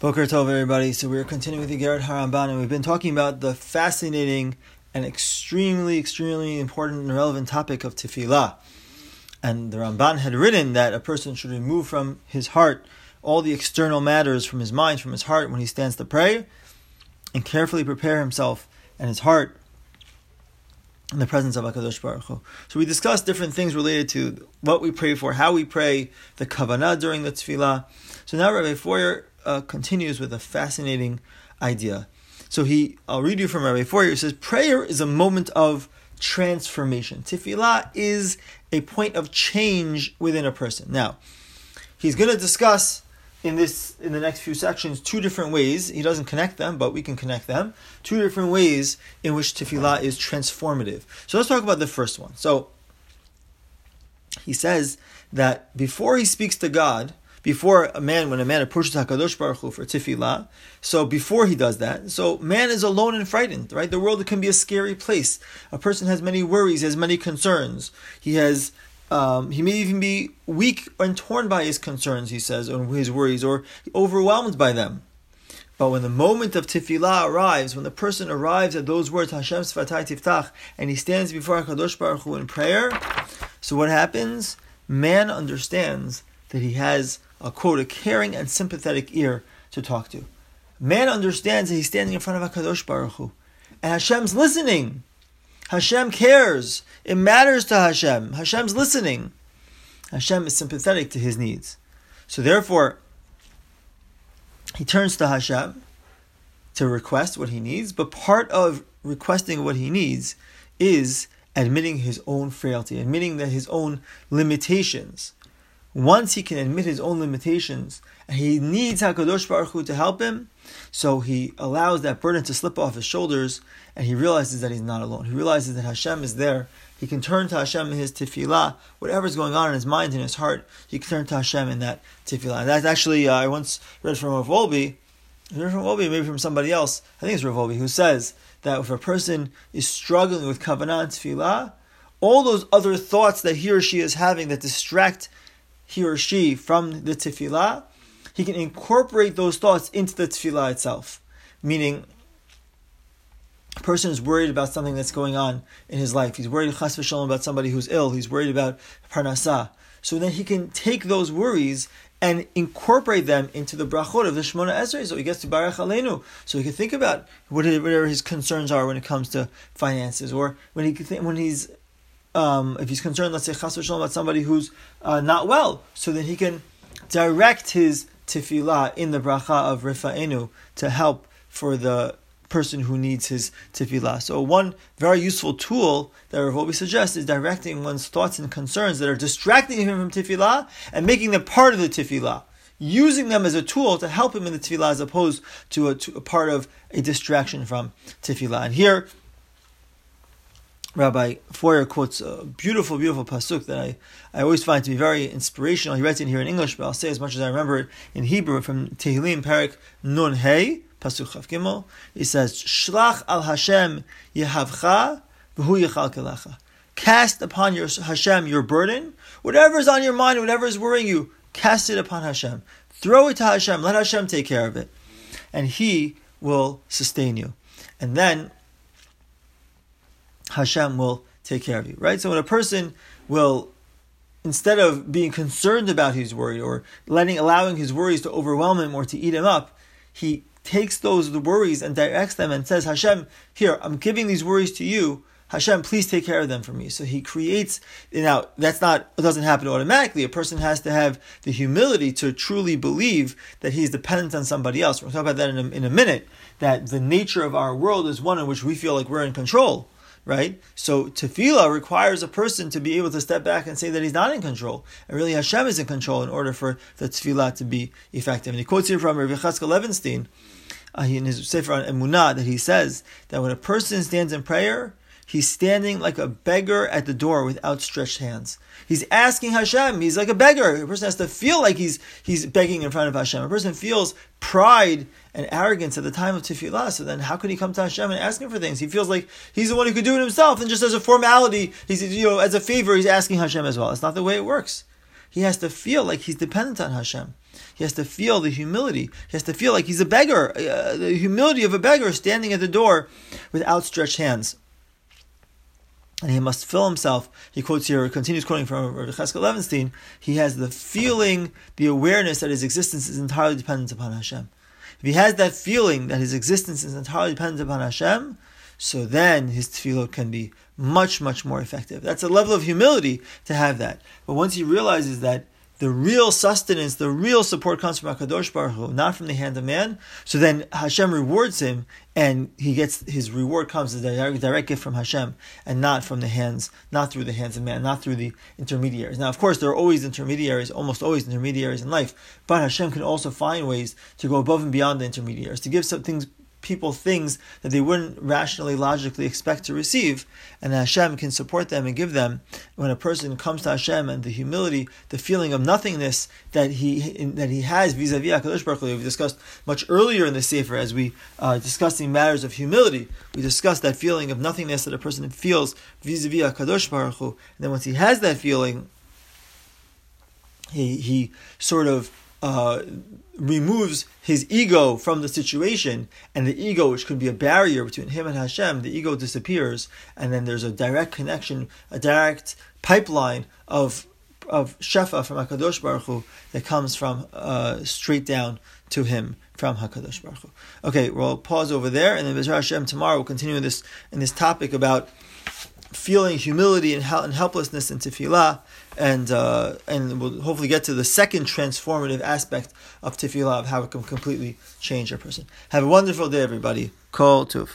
Boker Tov, everybody. So we're continuing with the Igeret HaRamban, and we've been talking about the fascinating and extremely, extremely important and relevant topic of tefillah. And the Ramban had written that a person should remove from his heart all the external matters from his mind, from his heart, when he stands to pray, and carefully prepare himself and his heart in the presence of Hakadosh Baruch Hu. So we discussed different things related to what we pray for, how we pray, the kavanah during the tefillah. So now Rabbi Feuer uh, continues with a fascinating idea. So he, I'll read you from Rabbi Feuer. He says, prayer is a moment of transformation. Tefillah is a point of change within a person. Now, he's going to discuss in this in the next few sections two different ways. He doesn't connect them, but we can connect them. Two different ways in which tefillah is transformative. So let's talk about the first one. So he says that before he speaks to God, before a man, when a man approaches Hakadosh Baruch Hu for tefillah, so before he does that, so man is alone and frightened, right? The world can be a scary place. A person has many worries, has many concerns. He has, um, he may even be weak and torn by his concerns. He says, or his worries, or overwhelmed by them. But when the moment of tefillah arrives, when the person arrives at those words, Hashem Sfatai Tiftach, and he stands before Hakadosh Baruch Hu in prayer, so what happens? Man understands that he has a quote, a caring and sympathetic ear to talk to. Man understands that he's standing in front of HaKadosh Baruch Hu. And Hashem's listening. Hashem cares. It matters to Hashem. Hashem's listening. Hashem is sympathetic to his needs. So therefore, he turns to Hashem to request what he needs, but part of requesting what he needs is admitting his own frailty, admitting that his own limitations. Once he can admit his own limitations and he needs HaKadosh Baruch Hu to help him, so he allows that burden to slip off his shoulders and he realizes that he's not alone. He realizes that Hashem is there. He can turn to Hashem in his tefillah, whatever's going on in his mind and his heart, he can turn to Hashem in that tefillah. And that's actually, uh, I once read from Rav Wolbe, read from Wolbe, maybe from somebody else, I think it's Rav Wolbe, who says that if a person is struggling with kavanah and tefillah, all those other thoughts that he or she is having that distract he or she from the tefillah, he can incorporate those thoughts into the tefillah itself. Meaning, a person is worried about something that's going on in his life. He's worried chas about somebody who's ill. He's worried about parnasah. So then he can take those worries and incorporate them into the brachot of the Shemona Esrei. So he gets to Barech Aleinu. So he can think about whatever his concerns are when it comes to finances, or when he when he's um, if he's concerned, let's say chas about somebody who's uh, not well, so then he can direct his tefillah in the bracha of rifa'enu to help for the person who needs his tefillah. So one very useful tool that Rav Wolbe suggests is directing one's thoughts and concerns that are distracting him from tefillah and making them part of the tefillah. Using them as a tool to help him in the tefillah as opposed to a, to a part of a distraction from tefillah. And here, Rabbi Feuer quotes a beautiful, beautiful pasuk that I, I always find to be very inspirational. He writes it here in English, but I'll say as much as I remember it in Hebrew from Tehillim Perek Nun Hey, pasuk Chaf Gimel. It says, "Shlach al Hashem yehavcha v'hu yechal kelecha." Cast upon your Hashem your burden, whatever is on your mind, whatever is worrying you, cast it upon Hashem. Throw it to Hashem. Let Hashem take care of it, and He will sustain you. And then Hashem will take care of you, right? So when a person will, instead of being concerned about his worry or letting, allowing his worries to overwhelm him or to eat him up, he takes those worries and directs them and says, Hashem, here, I'm giving these worries to you. Hashem, please take care of them for me. So he creates, now that's not, it doesn't happen automatically. A person has to have the humility to truly believe that he's dependent on somebody else. We'll talk about that in a, in a minute, that the nature of our world is one in which we feel like we're in control right? So tefillah requires a person to be able to step back and say that he's not in control, and really Hashem is in control in order for the tefillah to be effective. And he quotes here from Rabbi Chazkel Levinstein uh, in his Sefer on Emunah that he says that when a person stands in prayer, he's standing like a beggar at the door with outstretched hands. He's asking Hashem. He's like a beggar. A person has to feel like he's he's begging in front of Hashem. A person feels pride and arrogance at the time of tefillah. So then, how could he come to Hashem and ask him for things? He feels like he's the one who could do it himself, and just as a formality, he's you know as a favor, he's asking Hashem as well. It's not the way it works. He has to feel like he's dependent on Hashem. He has to feel the humility. He has to feel like he's a beggar, uh, the humility of a beggar standing at the door with outstretched hands. And he must fill himself. He quotes here, continues quoting from Cheskel Levenstein. He has the feeling, the awareness that his existence is entirely dependent upon Hashem. If he has that feeling that his existence is entirely dependent upon Hashem, so then his tefillah can be much, much more effective. That's a level of humility to have that. But once he realizes that the real sustenance, the real support comes from Hakadosh Baruch Hu, not from the hand of man. So then Hashem rewards him, and he gets his reward comes as a direct, gift from Hashem, and not from the hands, not through the hands of man, not through the intermediaries. Now, of course, there are always intermediaries, almost always intermediaries in life, but Hashem can also find ways to go above and beyond the intermediaries, to give some things people things that they wouldn't rationally, logically expect to receive, and Hashem can support them and give them. When a person comes to Hashem and the humility, the feeling of nothingness that he that he has vis-a-vis Hakadosh Baruch Hu, we discussed much earlier in the sefer as we uh, discussing matters of humility. We discussed that feeling of nothingness that a person feels vis-a-vis Hakadosh Baruch Hu, and then once he has that feeling, he he sort of uh, removes his ego from the situation, and the ego, which could be a barrier between him and Hashem, the ego disappears, and then there's a direct connection, a direct pipeline of of shefa from Hakadosh Baruch Hu that comes from uh, straight down to him from Hakadosh Baruch Hu. Okay, we'll pause over there, and then Bezrat Hashem tomorrow we'll continue this in this topic about feeling humility and, and helplessness in tefillah, and uh, and we'll hopefully get to the second transformative aspect of tefillah of how it can completely change a person. Have a wonderful day, everybody. Kol Tuv.